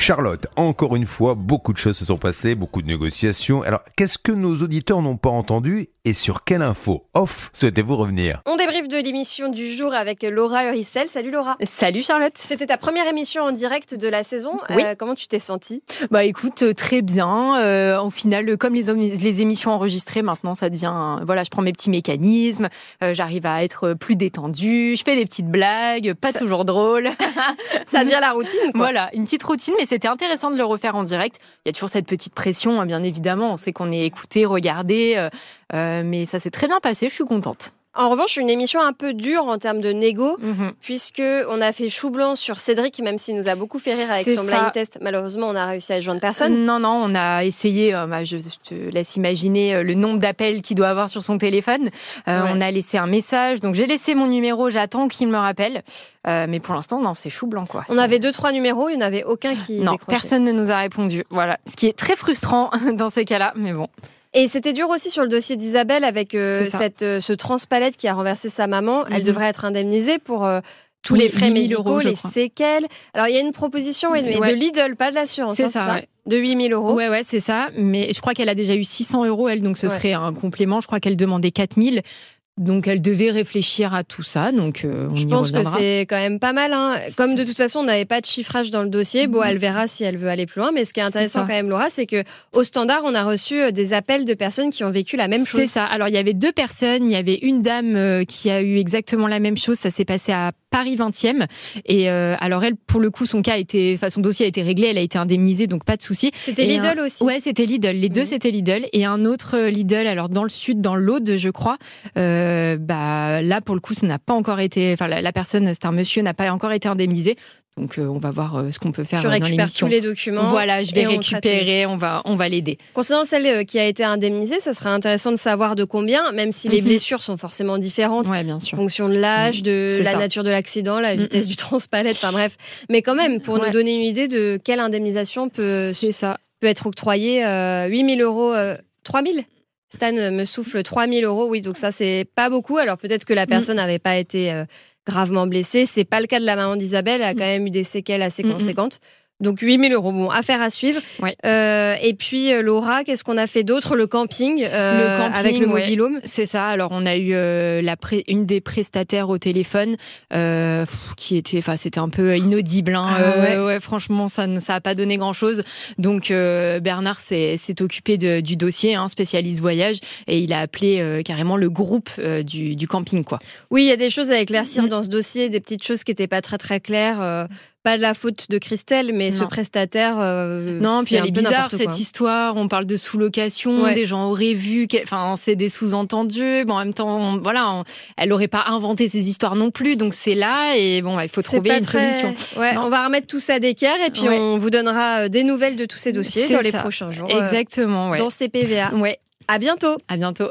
Charlotte, encore une fois, beaucoup de choses se sont passées, beaucoup de négociations. Alors, qu'est-ce que nos auditeurs n'ont pas entendu et sur quelle info off souhaitez-vous revenir? On débriefe de l'émission du jour avec Laura Uricel. Salut Laura. Salut Charlotte. C'était ta première émission en direct de la saison. Oui. Euh, comment tu t'es sentie? Bah écoute, euh, très bien. Euh, au final, comme les, les émissions enregistrées, maintenant, ça devient. Voilà, je prends mes petits mécanismes, euh, j'arrive à être plus détendue, je fais des petites blagues, pas toujours drôles. Ça devient la routine. Quoi. Voilà, une petite routine, mais c'était intéressant de le refaire en direct. Il y a toujours cette petite pression, hein, bien évidemment. On sait qu'on est écouté, regardé, euh, euh, mais ça s'est très bien passé. Je suis contente. En revanche, une émission un peu dure en termes de négo, Mhm. puisque on a fait chou blanc sur Cédric, même s'il nous a beaucoup fait rire avec son ça. blind test. Malheureusement, on a réussi à joindre personne. Non, non, on a essayé. euh, bah, je, je te laisse imaginer euh, le nombre d'appels qu'il doit avoir sur son téléphone. Euh, Ouais. On a laissé un message, donc j'ai laissé mon numéro. J'attends qu'il me rappelle. Euh, mais pour l'instant, non, c'est chou blanc, quoi. On avait deux, trois numéros, il n'y en avait aucun qui Non, décrochait. personne ne nous a répondu. Voilà, ce qui est très frustrant dans ces cas-là. Mais bon, Et c'était dur aussi sur le dossier d'Isabelle avec euh, ça. cette, euh, ce transpalette qui a renversé sa maman. Elle Mhm. devrait être indemnisée pour euh, tous Oui, les frais 8 000 médicaux, euros, les crois. séquelles. Alors, il y a une proposition et- mais Ouais. de Lidl, pas de l'assurance. C'est hein, ça, ouais. De 8 000 euros. ouais, ouais, c'est ça. Mais je crois qu'elle a déjà eu 600 euros, elle, donc ce Ouais. serait un complément. Je crois qu'elle demandait 4000. Donc elle devait réfléchir à tout ça. Donc euh, on Je y pense que c'est quand même pas mal. hein. Comme de toute façon, on n'avait pas de chiffrage dans le dossier. Bon, Mhm. elle verra si elle veut aller plus loin. Mais ce qui est intéressant quand même, Laura, c'est que au standard, on a reçu euh, des appels de personnes qui ont vécu la même C'est chose. ça. Alors, il y avait deux personnes. Il y avait une dame euh, qui a eu exactement la même chose. Ça s'est passé à Paris 20e. Et euh, alors, elle, pour le coup, son cas a été, enfin, son dossier a été réglé. Elle a été indemnisée, donc pas de souci. C'était Lidl un- aussi. Ouais, c'était Lidl. Les deux, Mhm. c'était Lidl. Et un autre Lidl, alors dans le sud, dans l'Aude, je crois. Euh, bah là, pour le coup, ça n'a pas encore été. Enfin, la, la personne, c'est un monsieur, n'a pas encore été indemnisé. Donc, euh, on va voir euh, ce qu'on peut faire euh, récupères l'émission. tous les documents. Voilà, je vais on récupérer. On va, on va l'aider. Concernant celle euh, qui a été indemnisée, ça serait intéressant de savoir de combien, même si les Mhm. blessures sont forcément différentes. Ouais, bien En sûr. fonction de l'âge, de C'est la ça. nature de l'accident, la Mhm. vitesse du transpalette, enfin bref. Mais quand même, pour nous donner une idée de quelle indemnisation peut, ça. peut être octroyée, euh, 8 000 euros, euh, 3 000 Stan me souffle 3 000 euros, oui, donc ça c'est pas beaucoup. Alors peut-être que la Mm. personne n'avait pas été euh, gravement blessée. C'est pas le cas de la maman d'Isabelle, elle a quand même eu des séquelles assez Mm, mm. conséquentes. Donc 8 000 euros, bon, affaire à suivre. Ouais. Euh, et puis euh, Laura, qu'est-ce qu'on a fait d'autre? Le camping, euh, Le camping, avec le ouais. mobilhome. C'est ça. Alors, on a eu euh, la pré- une des prestataires au téléphone euh, qui était, enfin, c'était un peu inaudible. hein. Ah Euh, ouais, franchement, ça ne ça a pas donné grand chose. Donc, euh, Bernard s'est occupé de- du dossier, hein, spécialiste voyage, et il a appelé euh, carrément le groupe euh, du, du camping, quoi. Oui, il y a des choses à éclaircir Mm. dans ce dossier, des petites choses qui n'étaient pas très très claires. Pas de la faute de Christelle, mais ce prestataire. euh, Non, puis elle est bizarre cette quoi. histoire. On parle de sous-location, Ouais. des gens auraient vu, enfin c'est des sous-entendus. Bon, en même temps, on- voilà, on- elle aurait pas inventé ces histoires non plus, donc c'est là et bon, il faut trouver une très- solution. Ouais, on va remettre tout ça d'équerre et puis Ouais. on vous donnera euh, des nouvelles de tous ces dossiers dans les ça. prochains jours. euh, Exactement. Dans CPVA. Ouais, À bientôt. à bientôt.